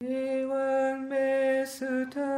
Ewan me sutang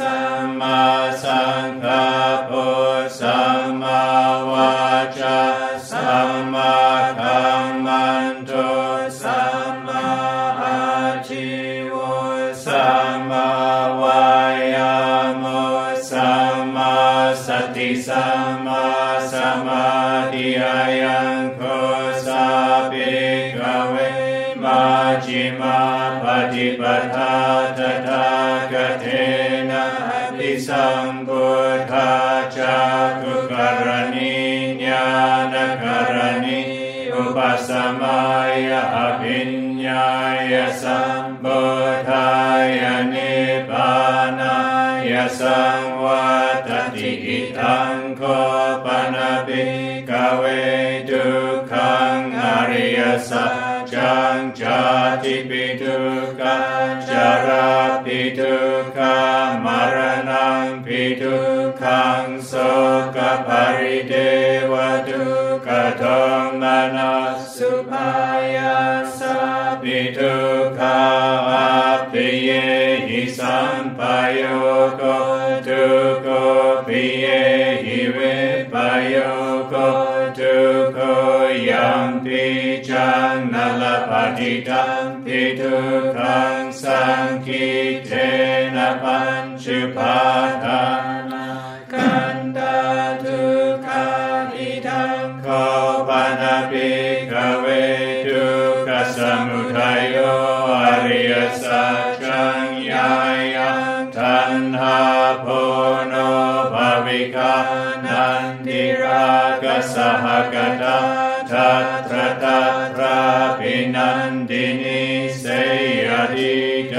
samasangkapo samawaca ญานกรณิอุปสมายอภิญญายสัมบูทายนิพานายสังวัตติอิทังโคปนาปิกเวทุขังอริยสัจจัง dukkha dhammana supaya sabidukka apiyehi sampayoko piyehi yampi sankitena panchupadana न्नाभो नो तत्र तत्राभिनन्दिनी शयदिजङ्खमथन्ना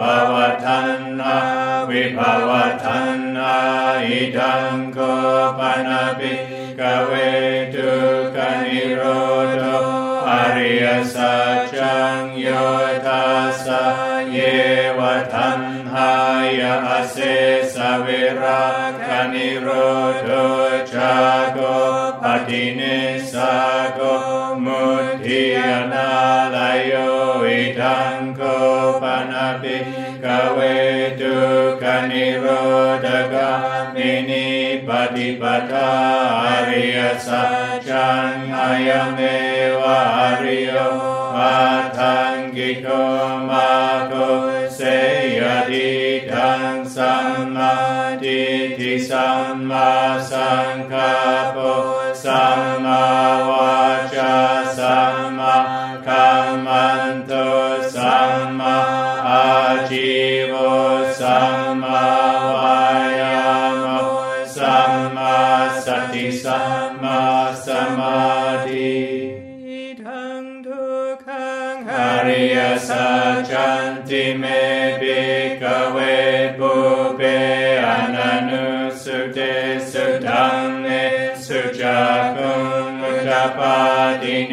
भवथन्ना विभवथन्ना इदङ्गोपनपि รัคานิโรธจาโกปฏิเนสาโกมุทิยนาลายโยอิทังโกปนาปิกเวตุคานิโรธกามินิปฏิปทาอริยสัจจังอายเมวะอริโยอัทังกิโกมา Sama Sankapo Sama Vajra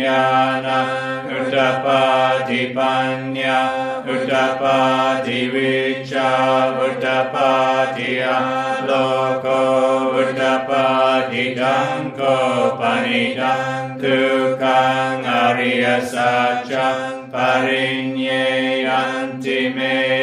Vijnana Uttapadi Panya Uttapadi Vicha Uttapadi Loko Uttapadi Danko Panidang Tukang Arya Sacha Parinyeyanti Me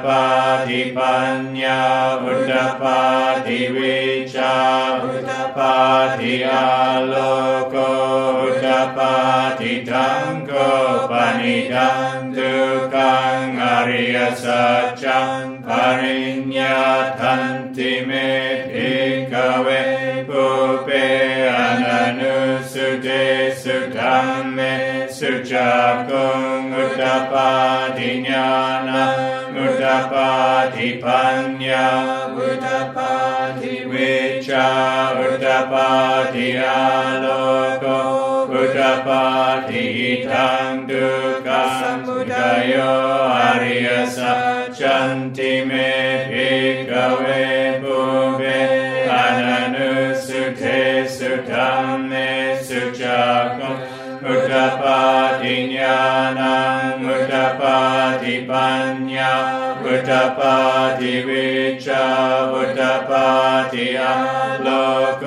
Utapādipanya Utapādivicha Utapādiyāloko Utapāditanko Panidandukaṁ Ariyasacchaṁ Parinyatanti me bhikkhave Pupe ananusute sutamme Suchakung Utapādiñānam Udapatipanya Udapati Vicha Udapati Aloko Udapati Itang Dukkha Sambudayo Arya Sachanti Me Bhikkhave Bhuve Ananusute Sutame Suchakum Mudapati Jnanam Mudapati Panya วุตปาติวิชาวุตปาติอัลโลโก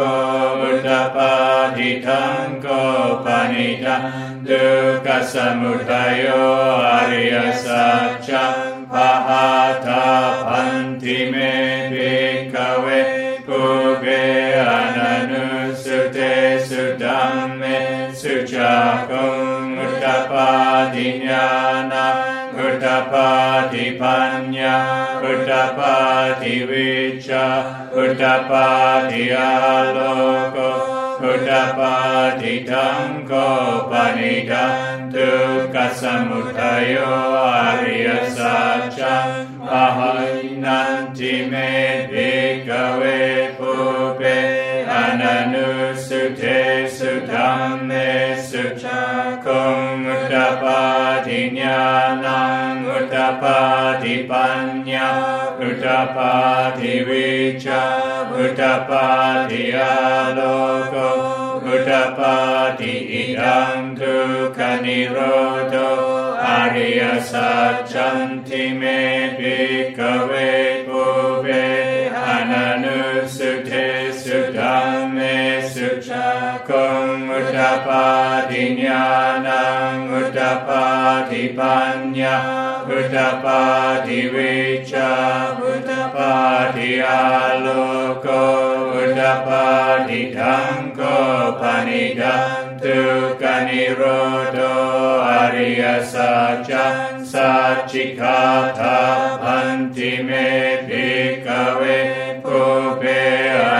วุตปาติทังโกปานิทังดุกสมุทัยโยอริยสัจจังปะหัตาพันธิเมภิกขเวภูเบอนันุสุเตสุดัมเมสุจักุงอุตตปาติญาณอุตตปาติปัน उत्तपाति विच्छा उत्तपाति आलोको उत्तपाति धङ्कोपनिधं अहन्नन्ति मे भिकवे पूपे अननुसुते सुधं मे utapatipanya utapativicha utapatialoko utapati idam dukkha nirodho ariya sacchanti me bhikkhave Vijnanam Uttapati Panya Uttapati Vicha Uttapati Aloko Uttapati Dhanko Panidantu Kanirodo Arya Sacha Sachikata Pantime Bhikave Kube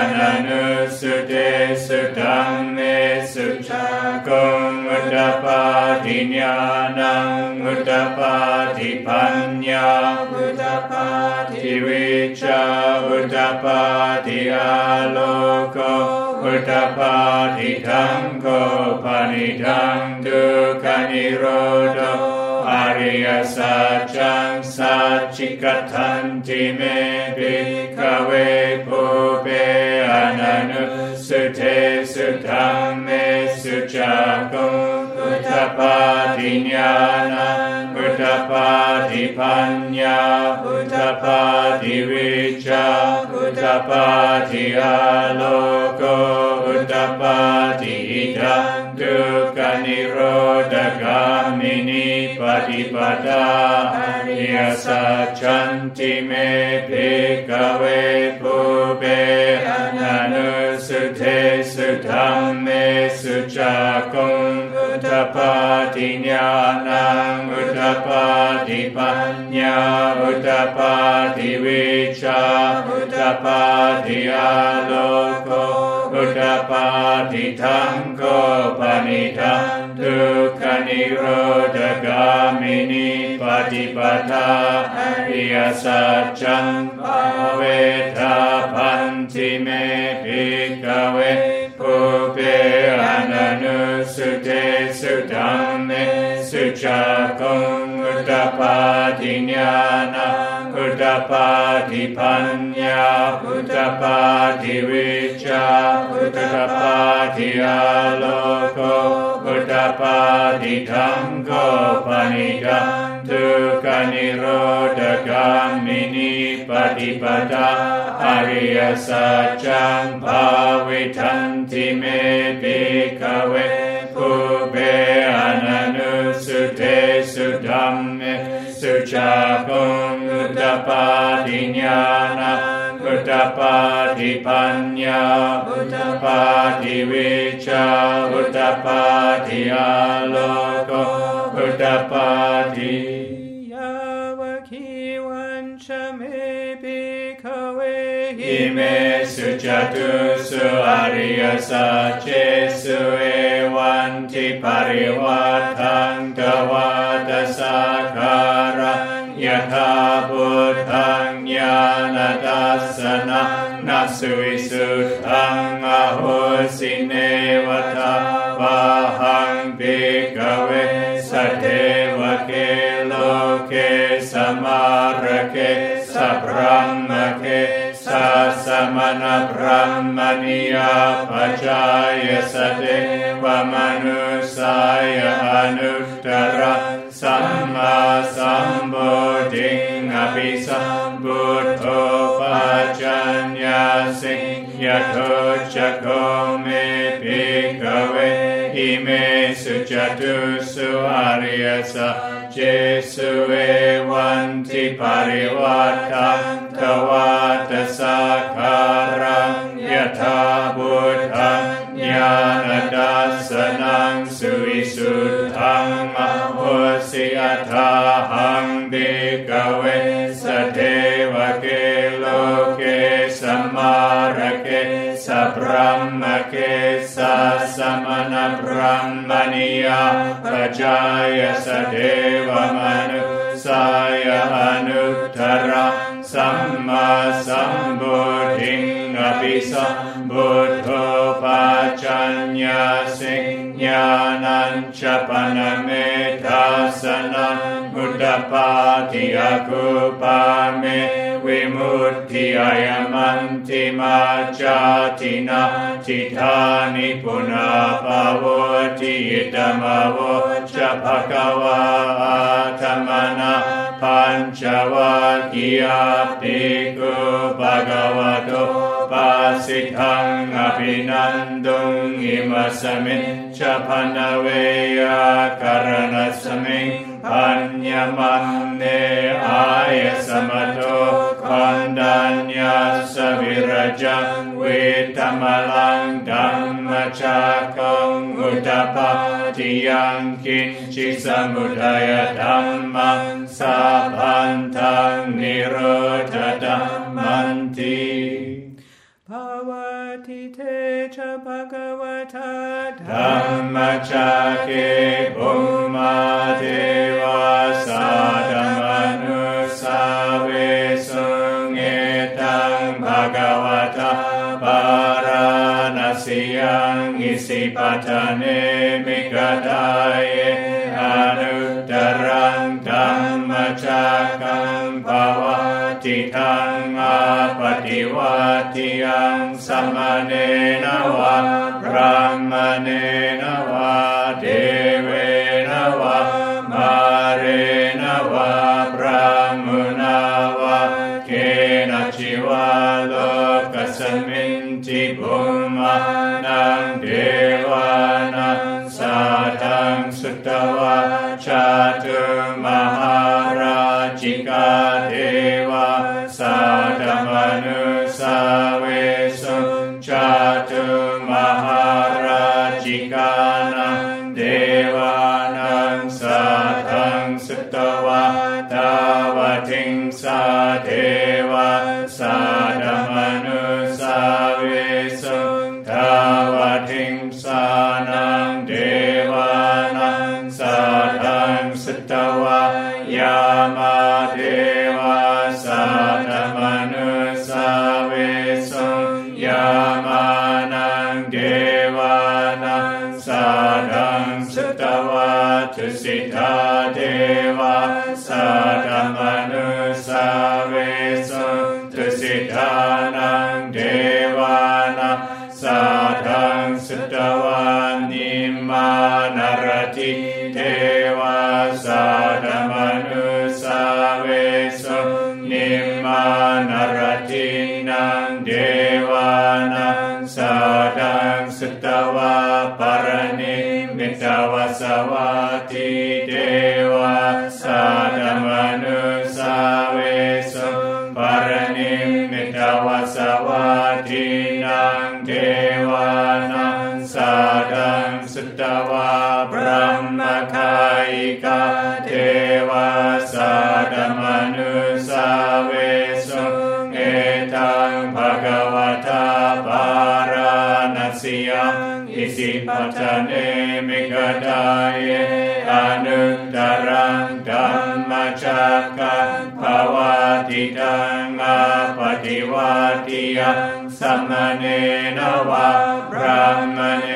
Ananusute Sudang Vijnanam Uttapati Panya Uttapati Vicha Uttapati Aloko Uttapati Tango Panidang Dukkha Nirodo Arya Sajjang Satchikatanti Me Bhikkave Pupe Ananu Sute Sutang Me Suchakum Uttapadinyana, Uttapadipanya, Uttapadivija, Uttapadiyaloko, Uttapadiyida, Dukkha Nirodhagamini Patipada, Yasa Chanti Me उत्तपति ज्ञानम् उत्तपति पन्या उत्तपति वेचा उत्तपति आलोको उत्तपति थङ्कोपनिधं दुःखनिरोधगामिनि पतिपथा हरियसच्चं भवेथा पन्थि मे भिक्खवे Shakum Buddhapadinyana Buddhapadipanya Buddhapadivicha Buddhapadialoko Buddhapadidhango Panidam Dukkha ni Patipada Arya Sajjam Bhavitanti Me Bhikkhave Gung Uddapadinyana Uddapadipanya Uddapadivicha Uddapadialoko Uddapadi Ime sujatu su arya sace su evanti parivatang dawa สุวิสุทธังอโหสิเนวตาวาหังปิกเวสเทวเกโลเกสมารเกสัพรัมมเกสัสมณพรามณียาปัจจายสเทวมนุสายอนุ Jesu Ariasa, Jesu Evanti Parivata, Tawata Sakaram, Yata Buddha, Jnana Dasanam, Suisutam, Mahusi Atahang, Bhikaveta, जाय स देवमनु साय अनुधरा समासं बुहिङ्गपि स बुधोपाचन्यासि ज्ञानां शपनमेधासनम् Udapatia kupame vimutti ayamantima chatina chitani punapavoti itamavo chapakava atamana panchavakya piku bhagavato pasitam abhinandum imasamin chapanaveya karanasamin Panyamande ayasamato pandanya savirajam vitamalang dhammachakam utapatiyam kinchi samudaya dhammam sabhantam nirodha dhammanti. Bhavati bhumate ปัจเนมิกตายเออนุตรังธรรมจักังภาวะติตังอาปฏิวัติยังสมเนนวะพระมเน देवा Yamanam Devanam Sadam Sutava Tusita Deva Sadam มิตวสวัติเทวา ปัจเนมิกดายอนุตตรังธัมมจักกังภวติตังอาปฏิวัติยังสัมมเนนวะพระมเน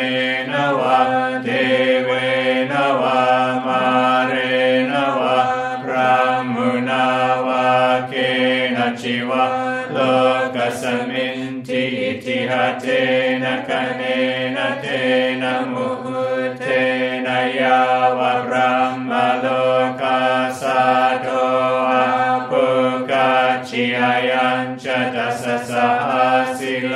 สสะสะอาสิโล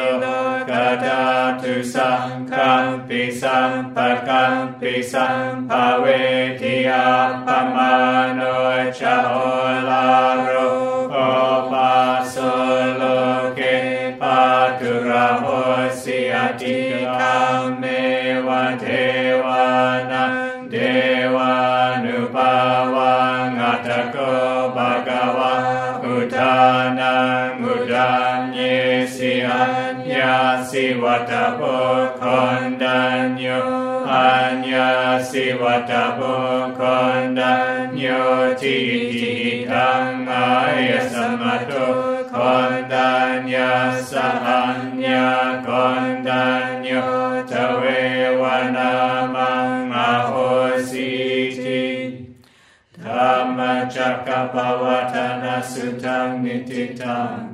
กาดาตุสังคัมปิสัมปะกัมปิสัมภเวทิยาปมาโนชะโอลาโร สิวัตโพคนดัญโยอัญญาสิวัตโพคนดัญโยทิทิทังอายสมัตโตคนดัญญาสหัญญาคนดัญโยทเววนามังอโหสิทิ ธรรมจักรปวัฒนสุทังนิติตัง